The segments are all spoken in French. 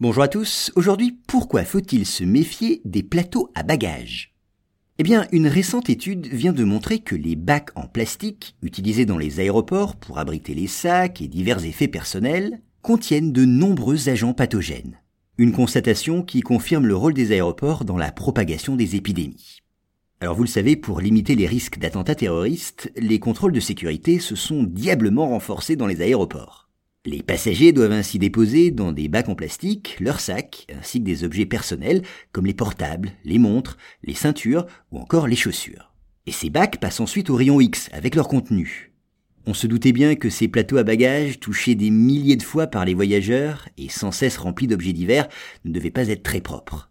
Bonjour à tous, aujourd'hui pourquoi faut-il se méfier des plateaux à bagages? Eh bien, une récente étude vient de montrer que les bacs en plastique, utilisés dans les aéroports pour abriter les sacs et divers effets personnels, contiennent de nombreux agents pathogènes. Une constatation qui confirme le rôle des aéroports dans la propagation des épidémies. Alors vous le savez, pour limiter les risques d'attentats terroristes, les contrôles de sécurité se sont diablement renforcés dans les aéroports. Les passagers doivent ainsi déposer dans des bacs en plastique leurs sacs ainsi que des objets personnels comme les portables, les montres, les ceintures ou encore les chaussures. Et ces bacs passent ensuite au rayon X avec leur contenu. On se doutait bien que ces plateaux à bagages, touchés des milliers de fois par les voyageurs et sans cesse remplis d'objets divers, ne devaient pas être très propres.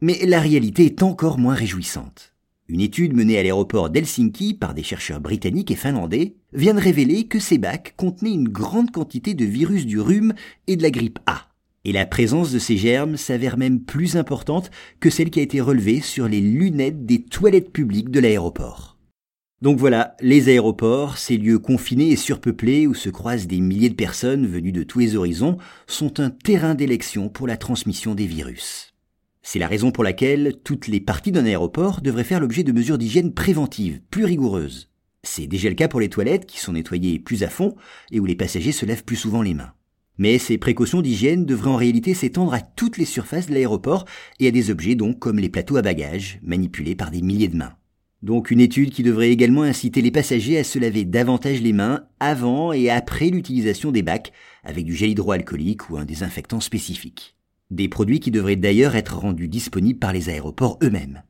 Mais la réalité est encore moins réjouissante. Une étude menée à l'aéroport d'Helsinki par des chercheurs britanniques et finlandais vient de révéler que ces bacs contenaient une grande quantité de virus du rhume et de la grippe A. Et la présence de ces germes s'avère même plus importante que celle qui a été relevée sur les lunettes des toilettes publiques de l'aéroport. Donc voilà, les aéroports, ces lieux confinés et surpeuplés où se croisent des milliers de personnes venues de tous les horizons, sont un terrain d'élection pour la transmission des virus. C'est la raison pour laquelle toutes les parties d'un aéroport devraient faire l'objet de mesures d'hygiène préventives, plus rigoureuses. C'est déjà le cas pour les toilettes qui sont nettoyées plus à fond et où les passagers se lèvent plus souvent les mains. Mais ces précautions d'hygiène devraient en réalité s'étendre à toutes les surfaces de l'aéroport et à des objets donc comme les plateaux à bagages, manipulés par des milliers de mains. Donc une étude qui devrait également inciter les passagers à se laver davantage les mains avant et après l'utilisation des bacs avec du gel hydroalcoolique ou un désinfectant spécifique. Des produits qui devraient d'ailleurs être rendus disponibles par les aéroports eux-mêmes.